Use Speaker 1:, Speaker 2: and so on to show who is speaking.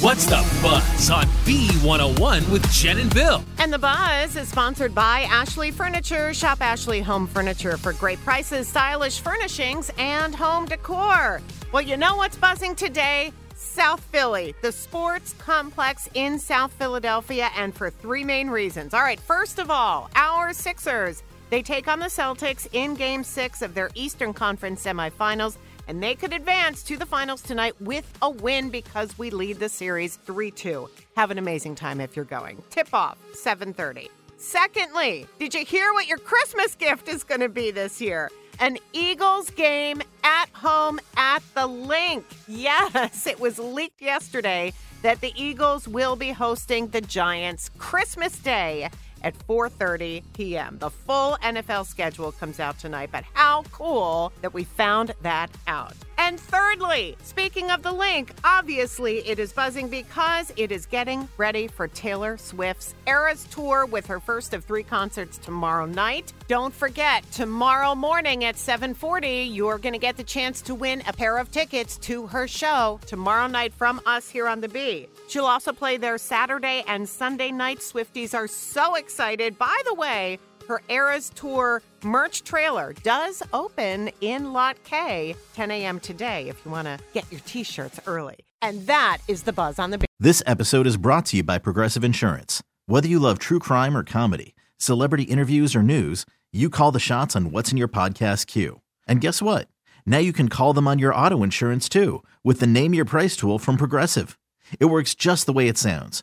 Speaker 1: What's the buzz on B101 with Jen and Bill?
Speaker 2: And the buzz is sponsored by Ashley Furniture. Shop Ashley Home Furniture for great prices, stylish furnishings, and home decor. Well, you know what's buzzing today? South Philly, the sports complex in South Philadelphia, and for three main reasons. All right, first of all, our Sixers. They take on the Celtics in game six of their Eastern Conference semifinals and they could advance to the finals tonight with a win because we lead the series 3-2. Have an amazing time if you're going. Tip off 7:30. Secondly, did you hear what your Christmas gift is going to be this year? An Eagles game at home at the Linc. Yes, it was leaked yesterday that the Eagles will be hosting the Giants Christmas Day at 4:30 p.m. The full NFL schedule comes out tonight, but how cool that we found that out. And thirdly, speaking of the Linc, obviously it is buzzing because it is getting ready for Taylor Swift's Eras tour with her first of 3 concerts tomorrow night. Don't forget, tomorrow morning at 7:40, you're going to get the chance to win a pair of tickets to her show tomorrow night from us here on the B. She'll also play there Saturday and Sunday night. Swifties are so excited. By the way, her Eras Tour merch trailer does open in Lot K 10 a.m. today if you want to get your t shirts early. And that is the buzz on the.
Speaker 3: This episode is brought to you by Progressive Insurance. Whether you love true crime or comedy, celebrity interviews or news, you call the shots on what's in your podcast queue. And guess what? Now you can call them on your auto insurance too with the Name Your Price tool from Progressive. It works just the way it sounds